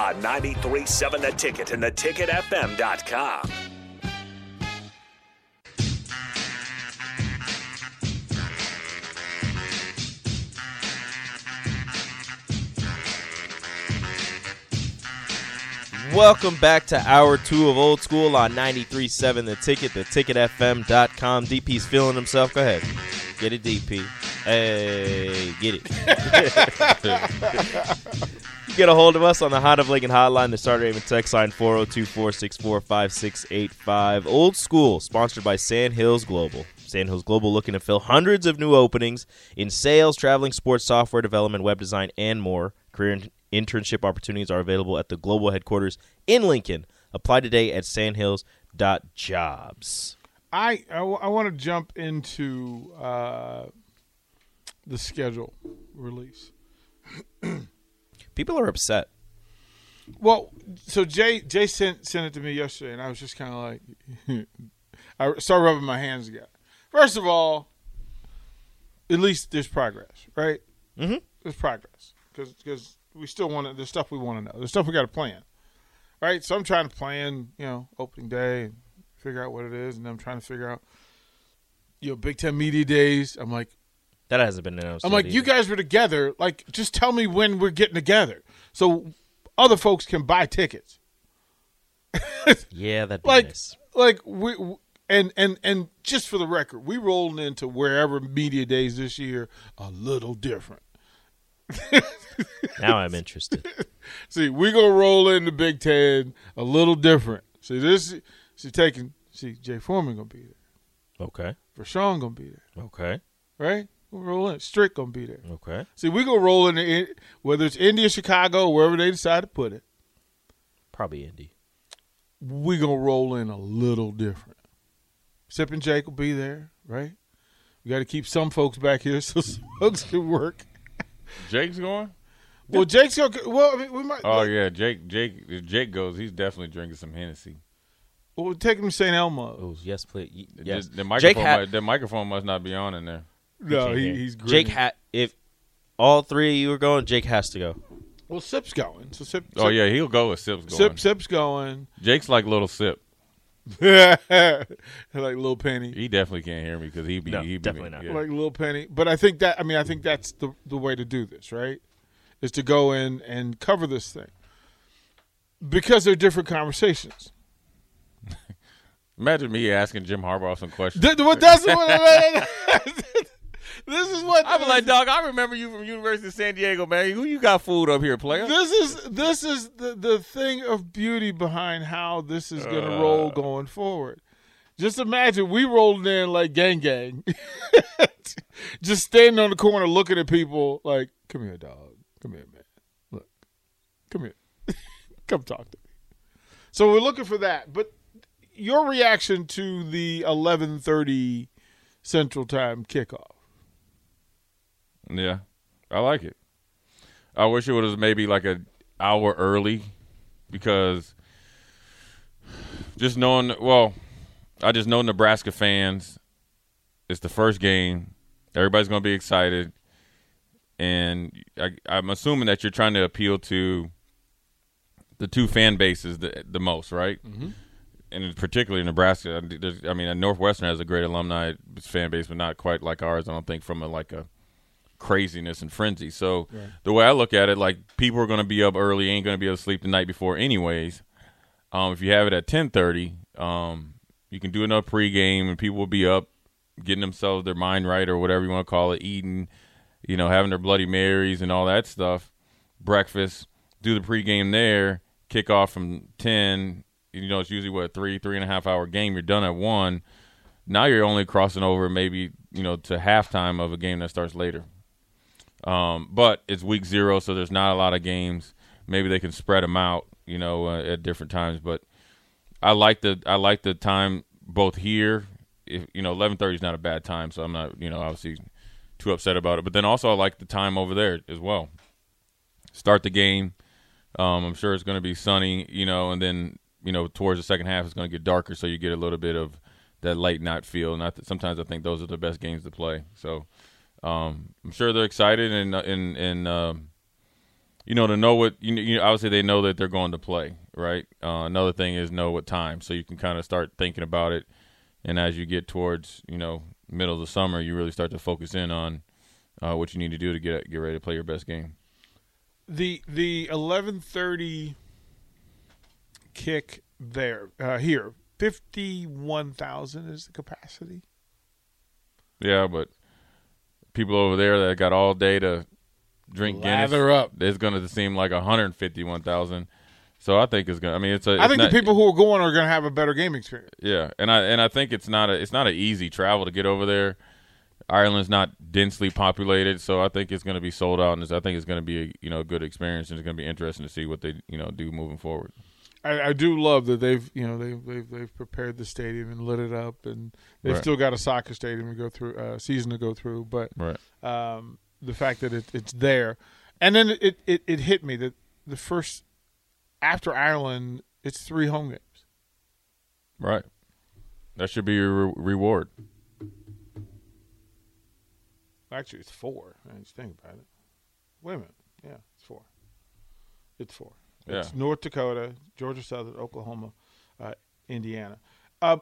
On 93.7 The Ticket and theticketfm.com. Welcome back to hour two of Old School on 93.7 The Ticket, theticketfm.com. DP's feeling himself. Go ahead. Get it, DP. Hey, get it. get a hold of us on the Hot of Lincoln hotline, the Starter Raven text line 402 464 5685. Old School, sponsored by Sandhills Global. Sandhills Global looking to fill hundreds of new openings in sales, traveling, sports, software development, web design, and more. Career internship opportunities are available at the global headquarters in Lincoln. Apply today at sandhills.jobs. I, I, w- I want to jump into uh, the schedule release. People are upset. Well, so Jay Jay sent sent it to me yesterday, and I was just kind of like, I started rubbing my hands together. First of all, at least there's progress, right? Mm-hmm. There's progress because because we still want to. There's stuff we want to know. There's stuff we got to plan, right? So I'm trying to plan, you know, opening day and figure out what it is, and I'm trying to figure out, you know, Big Ten media days. I'm like, That hasn't been announced. I'm like, you guys were together. Like, just tell me when we're getting together, so other folks can buy tickets. Yeah, that'd like, nice. like we. And, and and just for the record, we rolling into wherever media days this year a little different. Now I'm interested. See, we gonna roll in the Big Ten a little different. See this, see taking, see Jay Foreman gonna be there. Okay. Rashawn gonna be there, Okay. right? We'll roll in. Strick gonna be there. Okay. See, we gonna roll in, the, whether it's Indy, Chicago, wherever they decide to put it. Probably Indy. We gonna roll in a little different. Sip and Jake will be there, right? We got to keep some folks back here so some folks can work. Jake's going. Well, Jake's gonna. Well, I mean, we might. Oh yeah, Jake. Jake. If Jake goes, he's definitely drinking some Hennessy. We'll take him to St. Elmo. Oh yes, please. Yes. The, the microphone. ha- might, the microphone must not be on in there. No, can't he, hear. he's Jake grinning. ha- if all three of you are going, Jake has to go. Well, Sip's going. So Sip. Oh Sip- yeah, he'll go with Sips going. Sip. Sip's going. Jake's like little Sip. like little Penny. He definitely can't hear me because he be No, he be, definitely not. yeah. Like little Penny. But I think that. I mean, I think that's the the way to do this, right? Is to go in and cover this thing because they're different conversations. Imagine me asking Jim Harbaugh some questions. What that's what, this is what I'm like, dog. I remember you from University of San Diego, man. Who you got food up here, player? This is this is the the thing of beauty behind how this is going to roll Uh. going forward. Just imagine we rolled in like gang gang, just standing on the corner looking at people like, "Come here, dog. Come here, man. Look, come here. come talk to me." So we're looking for that. But your reaction to the 11:30 Central Time kickoff? Yeah, I like it. I wish it was maybe like an hour early because just knowing, well, I just know Nebraska fans. It's the first game. Everybody's going to be excited. And I, I'm assuming that you're trying to appeal to the two fan bases the, the most, right? Mm-hmm. And particularly Nebraska. I mean, Northwestern has a great alumni fan base, but not quite like ours. I don't think from a like a craziness and frenzy. So the way I look at it, like people are going to be up early, ain't going to be able to sleep the night before, anyways. Um, if you have it at ten thirty, um, you can do enough pregame, and people will be up, getting themselves their mind right or whatever you want to call it, eating, you know, having their Bloody Marys and all that stuff, breakfast, do the pregame there, kick off from ten. You know, it's usually what three, three and a half hour game. You're done at one. Now you're only crossing over maybe you know to halftime of a game that starts later. Um, but it's week zero, so there's not a lot of games. Maybe they can spread them out, you know, uh, at different times. But I like the I like the time both here. If you know, eleven thirty is not a bad time, so I'm not you know obviously too upset about it. But then also I like the time over there as well. Start the game. Um, I'm sure it's going to be sunny, you know, and then you know towards the second half it's going to get darker, so you get a little bit of that late night feel. And I th- sometimes I think those are the best games to play. So um, I'm sure they're excited and and and um, you know to know what you, you obviously they know that they're going to play, right? Uh, another thing is know what time, so you can kind of start thinking about it. And as you get towards you know middle of the summer, you really start to focus in on uh, what you need to do to get get ready to play your best game. the the eleven thirty kick there uh, here fifty one thousand is the capacity. Yeah, but people over there that got all day to drink Guinness, Lather up. it's going to seem like 151,000. So I think it's going. to I mean, it's a. I it's think not- the people who are going are going to have a better game experience. Yeah, and I and I think it's not a it's not an easy travel to get over there. Ireland's not densely populated, so I think it's going to be sold out, and it's- I think it's going to be a you know a good experience, and it's going to be interesting to see what they you know do moving forward. I, I do love that they've you know they've, they've they've prepared the stadium and lit it up, and they've Right. still got a soccer stadium to go through, uh, season to go through. But Right. um, the fact that it, it's there, and then it, it it hit me that the first after Ireland, it's three home games. Right. That should be your re- reward. Actually, it's four. I just think about it. Wait a minute. Yeah, it's four. It's four. Yeah. It's North Dakota, Georgia Southern, Oklahoma, uh, Indiana. Uh,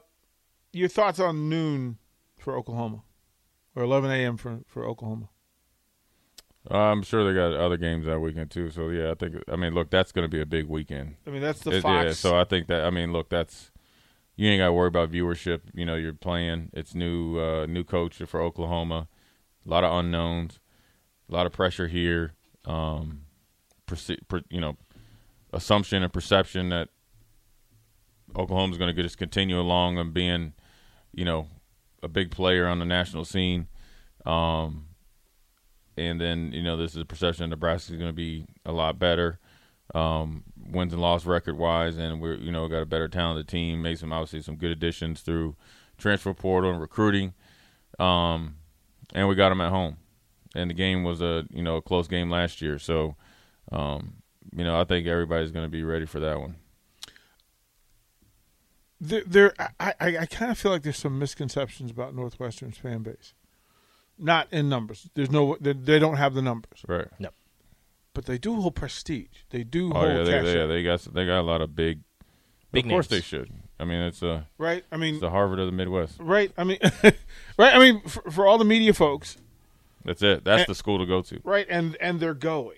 your thoughts on noon for Oklahoma, or 11 a.m. for for Oklahoma? I'm sure they got other games that weekend too. So yeah, I think I mean look, that's going to be a big weekend. I mean, that's the It- Fox. Yeah, so I think that I mean, look, that's you ain't got to worry about viewership. You know, you're playing. It's new, uh, new coach for Oklahoma. A lot of unknowns, a lot of pressure here. Um, you know, assumption and perception that Oklahoma's going to just continue along and being, you know, a big player on the national scene. Um, and then you know, this is a perception that Nebraska is going to be a lot better um, wins and loss record wise, and we're you know got a better talented team. Made some obviously some good additions through transfer portal and recruiting, um, and we got them at home. And the game was a you know a close game last year, so um, you know I think everybody's going to be ready for that one. there, there I, I, I kind of feel like there's some misconceptions about Northwestern's fan base. Not in numbers. There's no. They, they don't have the numbers, Right. Yep. But they do hold prestige. They do Oh hold yeah, they, they, up, they got they got a lot of big. Big of course names. they should. I mean, it's a right? I mean, it's the Harvard of the Midwest. right? I mean, right? I mean, for, for all the media folks, That's it. That's Eh. the school to go to. right? And and they're going.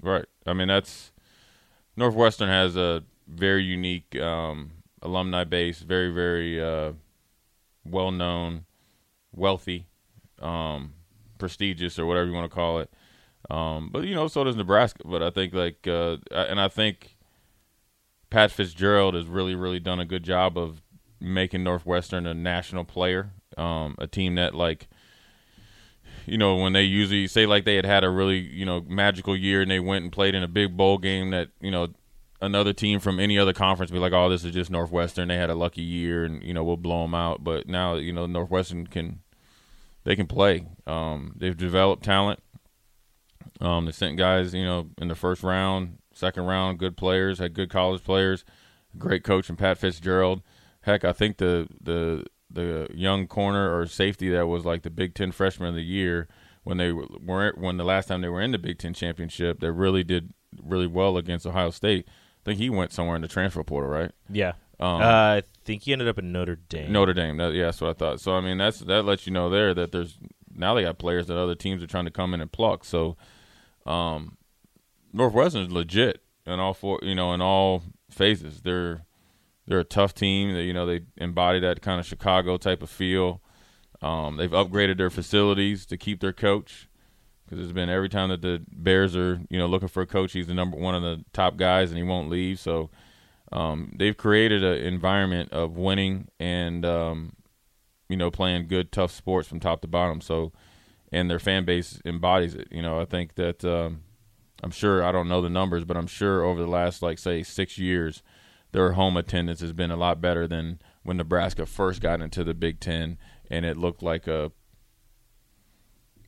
Right. I mean, that's Northwestern has a very unique um, alumni base, very, very uh, well known, wealthy, um, prestigious, or whatever you want to call it. Um, but you know, so does Nebraska. But I think like, uh, and I think Pat Fitzgerald has really, really done a good job of making Northwestern a national player, um, a team that like you know, when they usually say like they had had a really, you know, magical year and they went and played in a big bowl game that, you know, another team from any other conference be like, oh, this is just Northwestern. They had a lucky year and, you know, we'll blow them out. But now, you know, Northwestern can, they can play. Um, they've developed talent. Um, they sent guys, you know, in the first round, second round, good players, had good college players, great coach and Pat Fitzgerald. Heck, I think the the the young corner or safety that was like the Big Ten freshman of the year when they were when the last time they were in the Big Ten championship that really did really well against Ohio State. I think he went somewhere in the transfer portal, right? Yeah. Um, uh, I think he ended up in Notre Dame. Notre Dame. That, yeah, that's what I thought. So I mean, that's that lets you know there that there's now they got players that other teams are trying to come in and pluck. So, um, Northwestern is legit in all four, you know, in all phases. They're they're a tough team. They, you know, they embody that kind of Chicago type of feel. Um, they've upgraded their facilities to keep their coach because it's been every time that the Bears are, you know, looking for a coach, he's the number one of the top guys and he won't leave. So um, they've created an environment of winning and, um, you know, playing good, tough sports from top to bottom. So, and their fan base embodies it. You know, I think that um, I'm sure I don't know the numbers, but I'm sure over the last like say six years – their home attendance has been a lot better than when Nebraska first got into the Big Ten, and it looked like a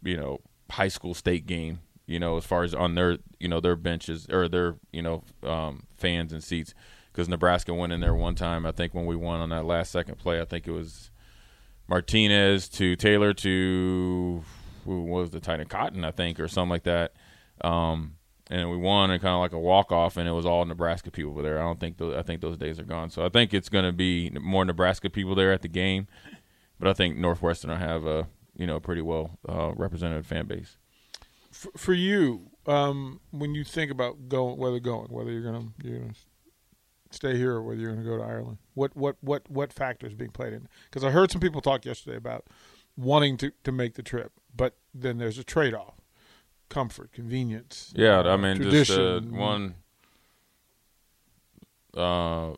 you know high school state game. You know, as far as on their you know their benches or their you know um, fans and seats, because Nebraska went in there one time. I think when we won on that last second play, I think it was Martinez to Taylor to who was the tight end Cotton, I think, or something like that. Um, and we won and kind of like a walk off, and it was all Nebraska people there. I don't think those, I think those days are gone. So I think it's going to be more Nebraska people there at the game, but I think Northwestern will have a you know pretty well uh, represented fan base. For, for you, um, when you think about going, whether going, whether you're going to you're to stay here or whether you're going to go to Ireland, what what what what factors being played in? Because I heard some people talk yesterday about wanting to to make the trip, but then there's a trade off comfort, convenience. Yeah, I mean, tradition. just uh, one, uh,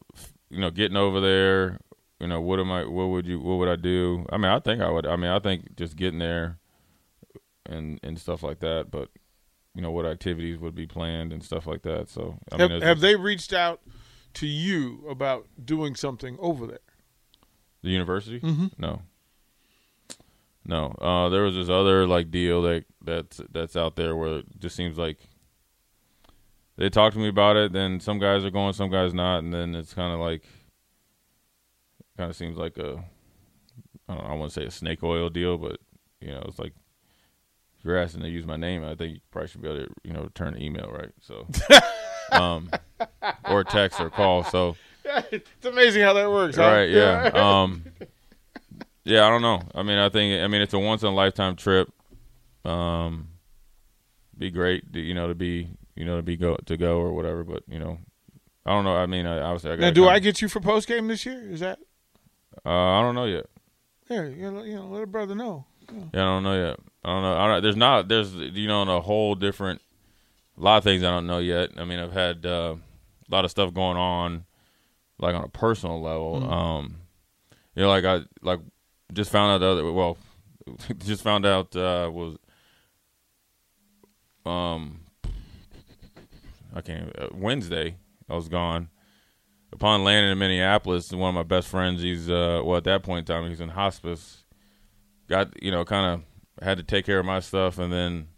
you know, getting over there. You know, what am I? What would you? What would I do? I mean, I think I would. I mean, I think just getting there, and and stuff like that. But you know, what activities would be planned and stuff like that. So, I have, mean, have they reached out to you about doing something over there? The university? Mm-hmm. No. No, uh, there was this other like deal that that's that's out there where it just seems like they talk to me about it. Then some guys are going, some guys not, and then it's kind of like kind of seems like a I don't know, I want to say a snake oil deal, but you know, it's like if you're asking to use my name, I think you probably should be able to you know return an email, right? So, um, or text or call. So it's amazing how that works. Huh? Right? Yeah. um. Yeah, I don't know. I mean, I think I mean it's a once in a lifetime trip. Um, be great, to, you know, to be you know to be go to go or whatever. But you know, I don't know. I mean, I, obviously, I got. Now, do I get you for post game this year? Is that? Uh, I don't know yet. Yeah, you know, you know, let a brother know. Yeah. yeah, I don't know yet. I don't know. I don't, there's not. There's you know, a whole different. A lot of things I don't know yet. I mean, I've had uh, a lot of stuff going on, like on a personal level. Mm-hmm. Um, you know, like I like just found out the other well, just found out uh, was um I can't uh, Wednesday I was gone. Upon landing in Minneapolis, one of my best friends, he's uh well at that point in time he's in hospice. Got you know kind of had to take care of my stuff and then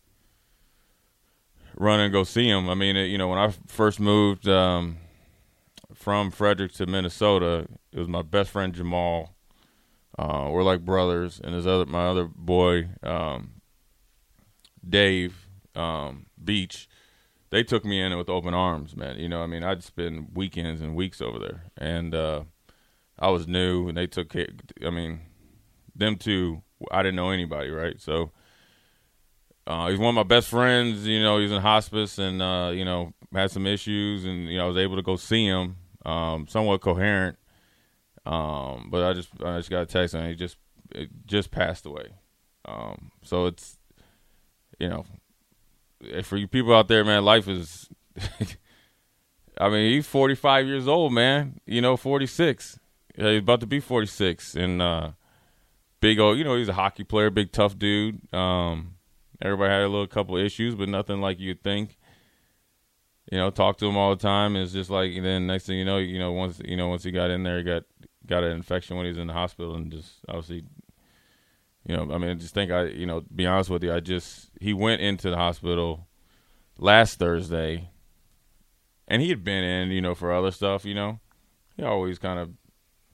run and go see him. I mean, it, you know, when I first moved um, from Frederick to Minnesota, it was my best friend Jamal. Uh, we're like brothers, and his other my other boy, um, Dave um, Beach. They took me in with open arms, man. You know, I mean, I'd spend weekends and weeks over there, and uh, I was new, and they took care. I mean, them two, I didn't know anybody, right? So uh, he's one of my best friends. You know, he's in hospice and uh, you know had some issues, and you know I was able to go see him, um, somewhat coherent. Um, but I just I just got a text and he just just passed away. Um, so it's you know for you people out there, man, life is. I mean, he's 45 years old, man. You know, 46. Yeah, he's about to be 46, and uh, big old. You know, he's a hockey player, big tough dude. Um, everybody had a little couple issues, but nothing like you'd think. You know, talk to him all the time. It's just like, then next thing you know, you know, once you know, once he got in there, he got got an infection when he was in the hospital, and just obviously, you know, I mean, I just think I, you know, be honest with you, I just he went into the hospital last Thursday, and he had been in, you know, for other stuff. You know, he always kind of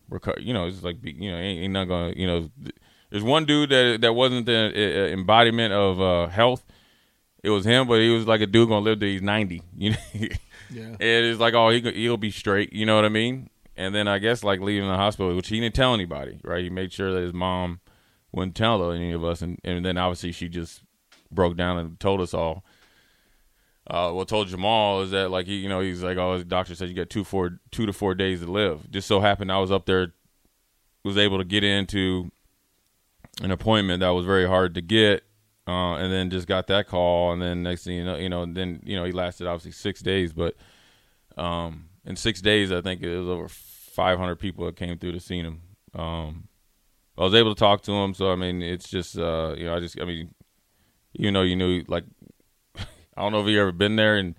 recover. You know, it's like you know, ain't, ain't not gonna. You know, there's one dude that that wasn't the embodiment of uh, health. It was him, but he was like a dude gonna live to he's 90. You know, Yeah. and it's like, oh, he he'll be straight. You know what I mean? And then I guess like leaving the hospital, which he didn't tell anybody, right? He made sure that his mom wouldn't tell any of us, and and then obviously she just broke down and told us all. Uh, what told Jamal is that like he, you know, he's like, oh, his doctor said you got two four two to four days to live. Just so happened I was up there, was able to get into an appointment that was very hard to get, uh, and then just got that call, and then next thing you know, you know, then you know he lasted obviously six days, but um, in six days I think it was over 500 people that came through to see him. Um, I was able to talk to him, so I mean, it's just uh, you know, I just I mean, even though you knew like I don't know if you ever been there and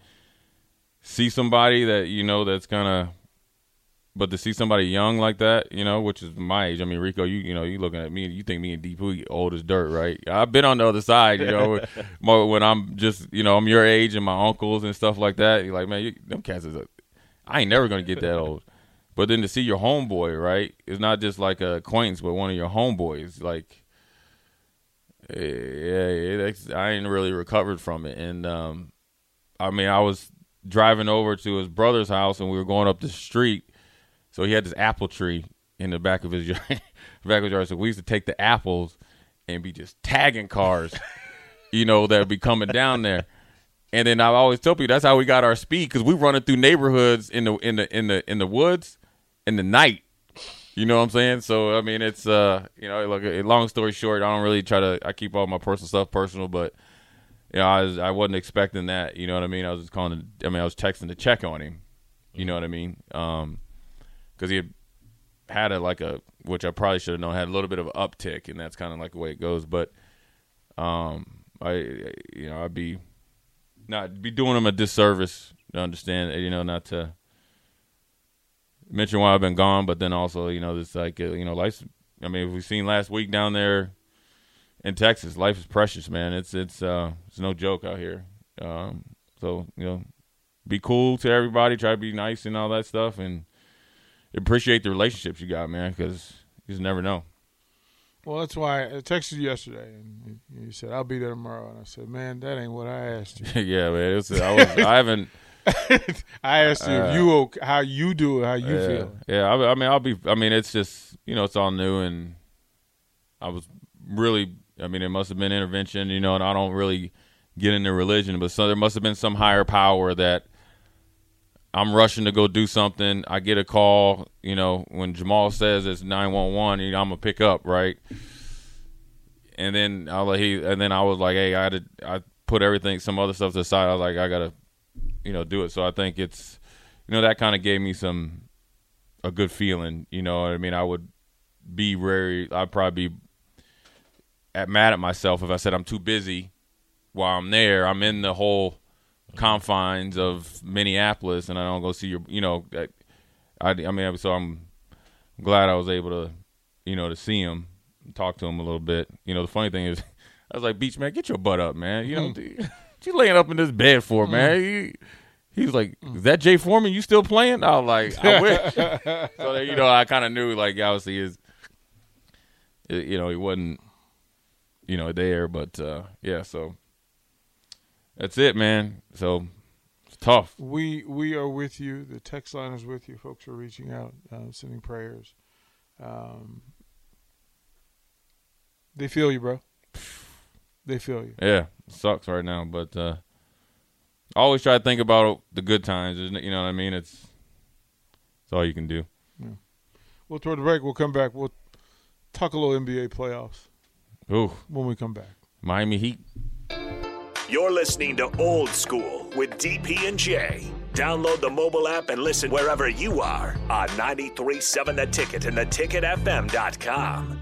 see somebody that you know that's kind of, but to see somebody young like that, you know, which is my age. I mean, Rico, you you know, you looking at me, and you think me and DP old as dirt, right? I've been on the other side, you know, when I'm just you know I'm your age and my uncles and stuff like that. You're like, man, you, them cats is, a, I ain't never gonna get that old. But then to see your homeboy, right? It's not just like a acquaintance, but one of your homeboys, like yeah, it, I ain't really recovered from it. And um, I mean, I was driving over to his brother's house, and we were going up the street. So he had this apple tree in the back of his yard. back of his yard. So we used to take the apples and be just tagging cars, you know, that be coming down there. And then I always tell people that's how we got our speed because we running through neighborhoods in the in the in the in the woods in the night. You know what I'm saying? So I mean, it's uh, you know, look. Long story short, I don't really try to. I keep all my personal stuff personal, but you know, I was I wasn't expecting that. You know what I mean? I was just calling. I mean, I was texting to check on him. You know what I mean? Um, because he had had a like a which I probably should have known had a little bit of an uptick, and that's kind of like the way it goes. But um, I you know I'd be not be doing him a disservice to understand. You know, not to mention why I've been gone, but then also, you know, this like, uh, you know, life. I mean, we've seen last week down there in Texas, life is precious, man. It's it's uh it's no joke out here. Um, so you know, be cool to everybody, try to be nice and all that stuff, and appreciate the relationships you got, man, because you just never know. Well, that's why I texted you yesterday, and you said I'll be there tomorrow, and I said, "Man, that ain't what I asked you." yeah, man. I was I haven't. I asked you if uh, you how you do it, how you yeah, feel. Yeah, I, I mean, I'll be. I mean, it's just you know, it's all new, and I was really. I mean, it must have been intervention, you know, and I don't really get into religion, but so there must have been some higher power that I'm rushing to go do something. I get a call, you know, when Jamal says it's 911, I'm gonna pick up, right? And then I like he, and then I was like, hey, I had to, I put everything, some other stuff to the side. I was like, I gotta, you know, do it. So I think it's, you know, that kind of gave me some, a good feeling. You know, what I mean, I would be very, I'd probably be at mad at myself if I said I'm too busy while I'm there. I'm in the whole confines of Minneapolis, and I don't go see your, you know, I, I mean, so I'm glad I was able to, you know, to see him, talk to him a little bit. You know, the funny thing is, I was like, Beach man, get your butt up, man. You hmm. know, you laying up in this bed for, man? He, he's like, is that Jay Foreman? You still playing? I was like, I wish. so you know, I kind of knew like obviously his, you know, he wasn't, you know, there, but uh yeah. So that's it, man. So it's tough. We we are with you. The text line is with you. Folks are reaching out, uh, sending prayers. Um, they feel you, bro. They feel you. Yeah, it sucks right now, but uh I always try to think about the good times. Isn't it? You know what I mean? It's it's all you can do. Well, toward the break, we'll come back. We'll talk a little NBA playoffs Ooh, when we come back. Miami Heat. You're listening to Old School with DP and Jay. Download the mobile app and listen wherever you are on 937 The Ticket and theticketfm.com.